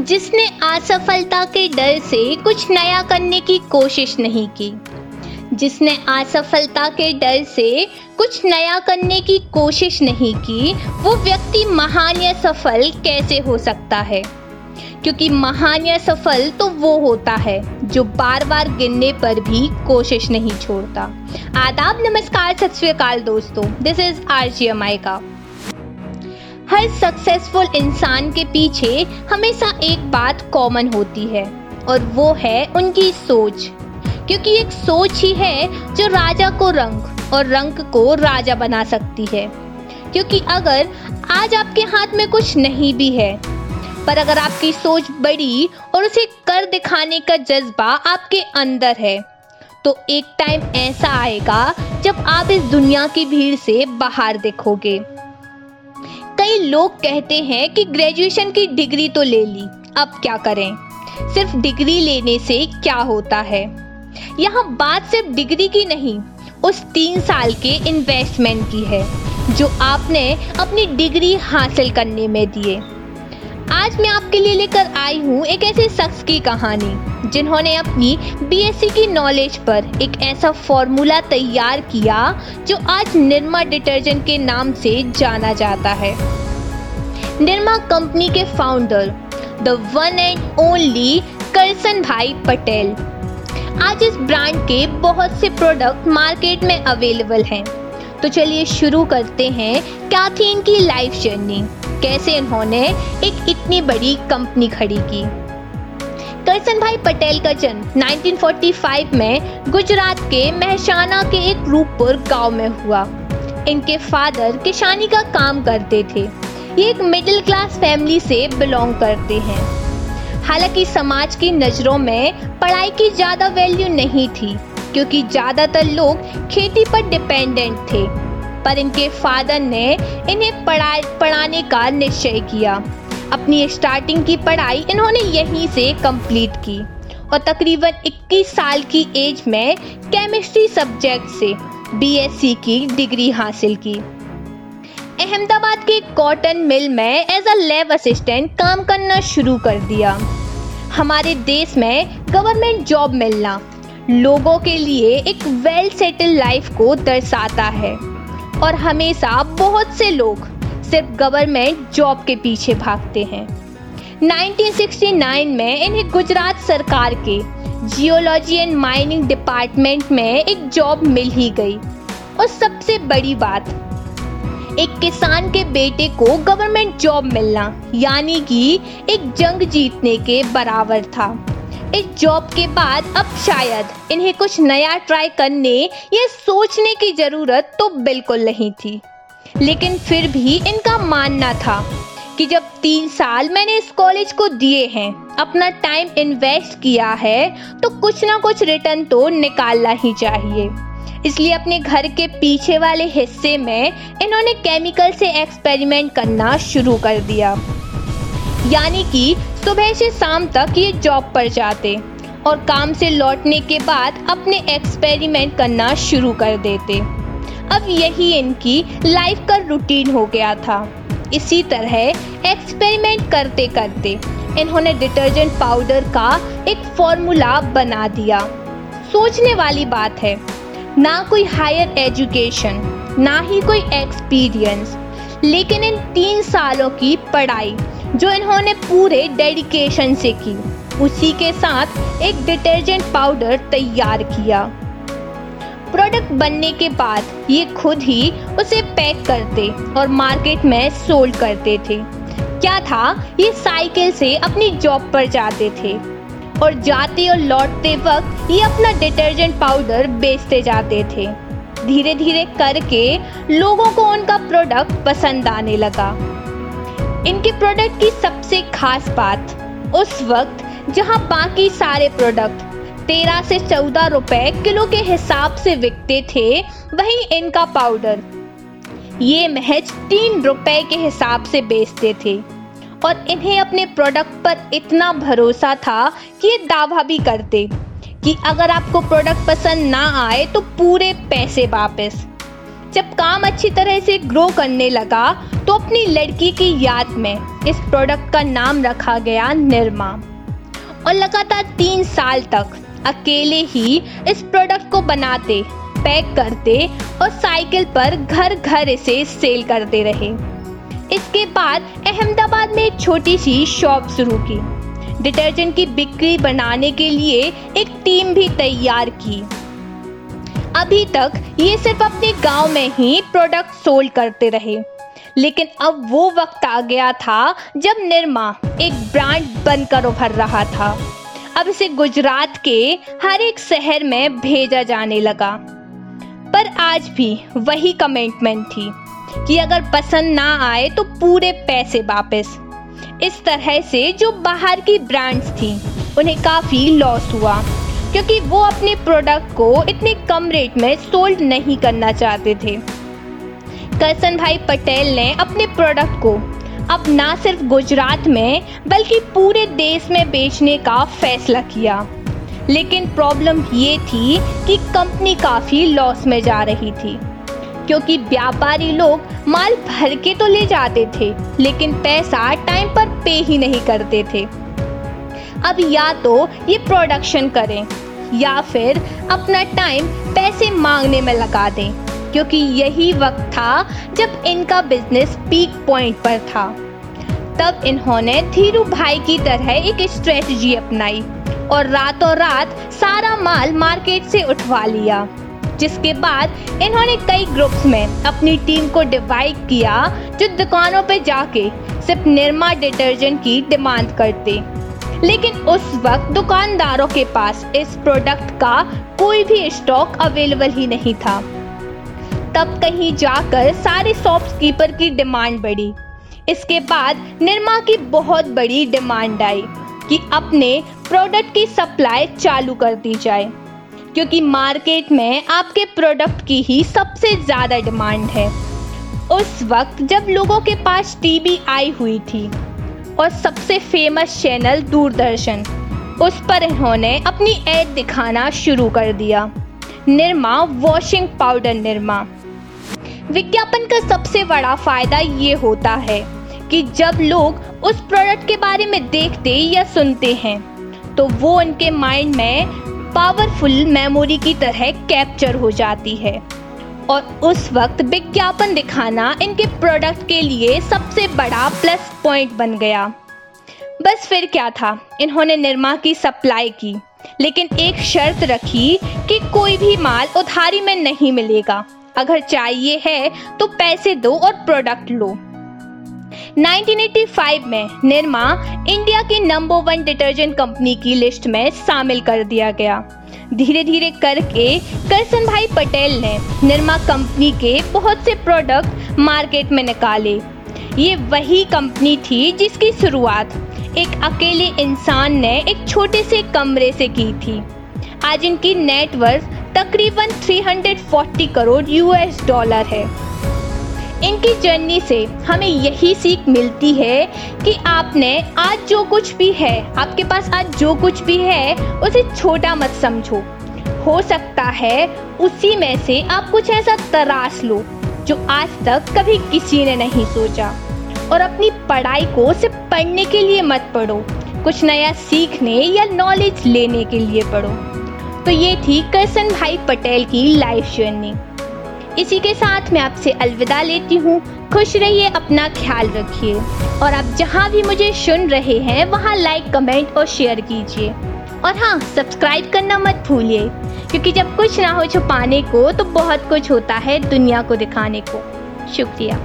जिसने असफलता के डर से कुछ नया करने की कोशिश नहीं की। जिसने असफलता के डर से कुछ नया करने की कोशिश नहीं की, वो व्यक्ति महान या सफल कैसे हो सकता है? क्योंकि महान या सफल तो वो होता है जो बार बार गिनने पर भी कोशिश नहीं छोड़ता। आदाब, नमस्कार, सत श्रीकाल दोस्तों। दिस इज़ आर जी का। हर सक्सेसफुल इंसान के पीछे हमेशा एक बात कॉमन होती है, और वो है उनकी सोच। क्योंकि एक सोच ही है जो राजा को रंग और रंग को राजा बना सकती है। क्योंकि अगर आज आपके हाथ में कुछ नहीं भी है, पर अगर आपकी सोच बड़ी और उसे कर दिखाने का जज्बा आपके अंदर है तो एक टाइम ऐसा आएगा जब आप इस दुनिया की भीड़ से बाहर देखोगे। कई लोग कहते हैं कि ग्रेजुएशन की डिग्री तो ले ली, अब क्या करें? सिर्फ़ डिग्री लेने से क्या होता है? यहाँ बात सिर्फ़ डिग्री की नहीं, उस तीन साल के इन्वेस्टमेंट की है, जो आपने अपनी डिग्री हासिल करने में दिए। आज मैं आपके लिए लेकर आई हूँ एक ऐसे शख्स की कहानी, जिन्होंने अपनी बीएससी की नॉलेज पर एक ऐसा फॉर्मूला तैयार किया, जो आज निर्मा डिटर्जेंट के नाम से जाना जाता है। निर्मा कंपनी के founder the one and only Karsan bhai Patel. आज इस ब्रांड के बहुत से प्रोडक्ट मार्केट में अवेलेबल हैं। तो चलिए शुरू करते हैं क्या थी इनकी लाइफ जर्नी कैसे इन्होंने एक इतनी बड़ी कंपनी खड़ी की? करसन भाई पटेल का जन्म 1945 में गुजरात के महसाना के एक रूपपुर गाँव में हुआ। इनके फादर किसानी का काम करते थे। ये एक मिडिल क्लास फैमिली से बिलोंग करते हैं। हालाँकि समाज की नज़रों में पढ़ाई की ज़्यादा वैल्यू नहीं थी। क्योंकि ज़्यादातर लोग खेती पर डिपेंडेंट थे, पर इनके फादर ने इन्हें पढ़ा पढ़ाने का निश्चय किया। अपनी स्टार्टिंग की पढ़ाई इन्होंने यहीं से कंप्लीट की और तकरीबन 21 साल की एज में केमिस्ट्री सब्जेक्ट से बीएससी की डिग्री हासिल की। अहमदाबाद के कॉटन मिल में एज अ लैब असिस्टेंट काम करना शुरू कर दिया। हमारे देश में गवर्नमेंट जॉब मिलना लोगों के लिए एक वेल सेटल लाइफ को दर्शाता है। और हमेशा बहुत से लोग सिर्फ़ गवर्नमेंट जॉब के पीछे भागते हैं। 1969 में इन्हें गुजरात सरकार के जियोलॉजी एंड माइनिंग डिपार्टमेंट में एक जॉब मिल ही गई। और सबसे बड़ी बात, एक किसान के बेटे को गवर्नमेंट जॉब मिलना, यानी कि एक जंग जीतने के बराबर था। इस जॉब के बाद अब शायद इन्हें कुछ नया ट्राई करने या सोचने की ज़रूरत तो बिल्कुल नहीं थी। लेकिन फिर भी इनका मानना था कि जब तीन साल मैंने इस कॉलेज को दिए हैं, अपना टाइम इन्वेस्ट किया है तो कुछ ना कुछ रिटर्न तो निकालना ही चाहिए। इसलिए अपने घर के पीछे वाले हिस्से में इन्होंने केमिकल से एक्सपेरिमेंट करना शुरू कर दिया। यानी कि सुबह से शाम तक ये जॉब पर जाते और काम से लौटने के बाद अपने एक्सपेरिमेंट करना शुरू कर देते। अब यही इनकी लाइफ का रूटीन हो गया था। इसी तरह एक्सपेरिमेंट करते करते इन्होंने डिटर्जेंट पाउडर का एक फॉर्मूला बना दिया। सोचने वाली बात है, ना कोई हायर एजुकेशन ना ही कोई एक्सपीरियंस लेकिन इन तीन सालों की पढ़ाई जो इन्होंने पूरे डेडिकेशन से की। उसी के साथ एक डिटर्जेंट पाउडर तैयार किया। प्रोडक्ट बनने के बाद ये खुद ही उसे पैक करते और मार्केट में सोल्ड करते थे। क्या था? ये साइकिल से अपनी जॉब पर जाते थे। और जाते और लौटते वक्त ये अपना डिटर्जेंट पाउडर बेचते जाते थे। धीरे धीरे करके लोगों को उनका प्रोडक्ट पसंद आने लगा। इनके प्रोडक्ट की सबसे खास बात, उस वक्त जहाँ बाकी सारे प्रोडक्ट तेरह से चौदह रुपए किलो के हिसाब से बिकते थे, वहीं इनका पाउडर ये महज तीन रुपए के हिसाब से बेचते थे। और इन्हें अपने प्रोडक्ट पर इतना भरोसा था कि ये दावा भी करते कि अगर आपको प्रोडक्ट पसंद ना आए तो पूरे पैसे वापस। जब काम अच्छी तरह से ग्रो करने लगा तो अपनी लड़की की याद में इस प्रोडक्ट का नाम रखा गया निर्मा। और लगातार तीन साल तक अकेले ही इस प्रोडक्ट को बनाते पैक करते और साइकिल पर घर घर इसे सेल करते रहे। इसके बाद अहमदाबाद में एक छोटी सी शॉप शुरू की। डिटर्जेंट की बिक्री बनाने के लिए एक टीम भी तैयार की। अभी तक ये सिर्फ़ अपने गाँव में ही प्रोडक्ट सोल्ड करते रहे। लेकिन अब वो वक्त आ गया था जब निरमा एक ब्रांड बनकर उभर रहा था। अब इसे गुजरात के हर एक शहर में भेजा जाने लगा। पर आज भी वही कमिटमेंट थी कि अगर पसंद ना आए तो पूरे पैसे वापस। इस तरह से जो बाहर की ब्रांड्स थी, उन्हें काफ़ी लॉस हुआ, क्योंकि वो अपने प्रोडक्ट को इतने कम रेट में सोल्ड नहीं करना चाहते थे। करसन भाई पटेल ने अपने प्रोडक्ट को अब ना सिर्फ़ गुजरात में, बल्कि पूरे देश में बेचने का फैसला किया। लेकिन प्रॉब्लम ये थी कि कंपनी काफ़ी लॉस में जा रही थी। क्योंकि व्यापारी लोग माल भर के तो ले जाते थे, लेकिन पैसा टाइम पर पे ही नहीं करते थे। अब या तो ये प्रोडक्शन करें, या फिर अपना टाइम पैसे मांगने में लगा दें। क्योंकि यही वक्त था जब इनका बिज़नेस पीक पॉइंट पर था। तब इन्होंने धीरू भाई की तरह एक स्ट्रेटजी अपनाई और रातों रात सारा माल मार्केट से उठवा लिया, जिसके बाद इन्होंने कई ग्रुप्स में अपनी टीम को डिवाइड किया जो दुकानों पर जाके सिर्फ़ निर्मा डिटर्जेंट की डिमांड करते। लेकिन उस वक्त दुकानदारों के पास इस प्रोडक्ट का कोई भी स्टॉक अवेलेबल ही नहीं था। तब कहीं जाकर सारे शॉपकीपर की डिमांड बढ़ी। इसके बाद निर्मा की बहुत बड़ी डिमांड आई कि अपने प्रोडक्ट की सप्लाई चालू कर दी जाए, क्योंकि मार्केट में आपके प्रोडक्ट की ही सबसे ज़्यादा डिमांड है। उस वक्त जब लोगों के पास टीवी आई हुई थी और सबसे फ़ेमस चैनल दूरदर्शन, उस पर इन्होंने अपनी एड दिखाना शुरू कर दिया। Nirma washing powder Nirma. विज्ञापन का सबसे बड़ा फ़ायदा ये होता है कि जब लोग उस प्रोडक्ट के बारे में देखते या सुनते हैं तो वो उनके माइंड में पावरफुल मेमोरी की तरह कैप्चर हो जाती है। और उस वक्त विज्ञापन दिखाना इनके प्रोडक्ट के लिए सबसे बड़ा प्लस पॉइंट बन गया। बस फिर क्या था? इन्होंने निर्मा की सप्लाई की, लेकिन एक शर्त रखी कि कोई भी माल उधारी में नहीं मिलेगा। अगर चाहिए है तो पैसे दो और प्रोडक्ट लो। 1985 में निरमा इंडिया की नंबर वन डिटर्जेंट कंपनी की लिस्ट में शामिल कर दिया गया। धीरे धीरे करके करसन भाई पटेल ने निर्मा कंपनी के बहुत से प्रोडक्ट मार्केट में निकाले। ये वही कंपनी थी जिसकी शुरुआत एक अकेले इंसान ने एक छोटे से कमरे से की थी। आज इनकी नेटवर्थ तकरीबन 340 करोड़ यूएस डॉलर है। इनकी जर्नी से हमें यही सीख मिलती है कि आपने आज जो कुछ भी है, आपके पास आज जो कुछ भी है, उसे छोटा मत समझो। हो सकता है उसी में से आप कुछ ऐसा तराश लो जो आज तक कभी किसी ने नहीं सोचा। और अपनी पढ़ाई को सिर्फ़ पढ़ने के लिए मत पढ़ो। कुछ नया सीखने या नॉलेज लेने के लिए पढ़ो। तो ये थी करसन भाई पटेल की लाइफ जर्नी इसी के साथ मैं आपसे अलविदा लेती हूँ। खुश रहिए, अपना ख्याल रखिए। और आप जहाँ भी मुझे सुन रहे हैं, वहाँ लाइक कमेंट और शेयर कीजिए। और हाँ सब्सक्राइब करना मत भूलिए, क्योंकि जब कुछ ना हो छुपाने को तो बहुत कुछ होता है दुनिया को दिखाने को। शुक्रिया।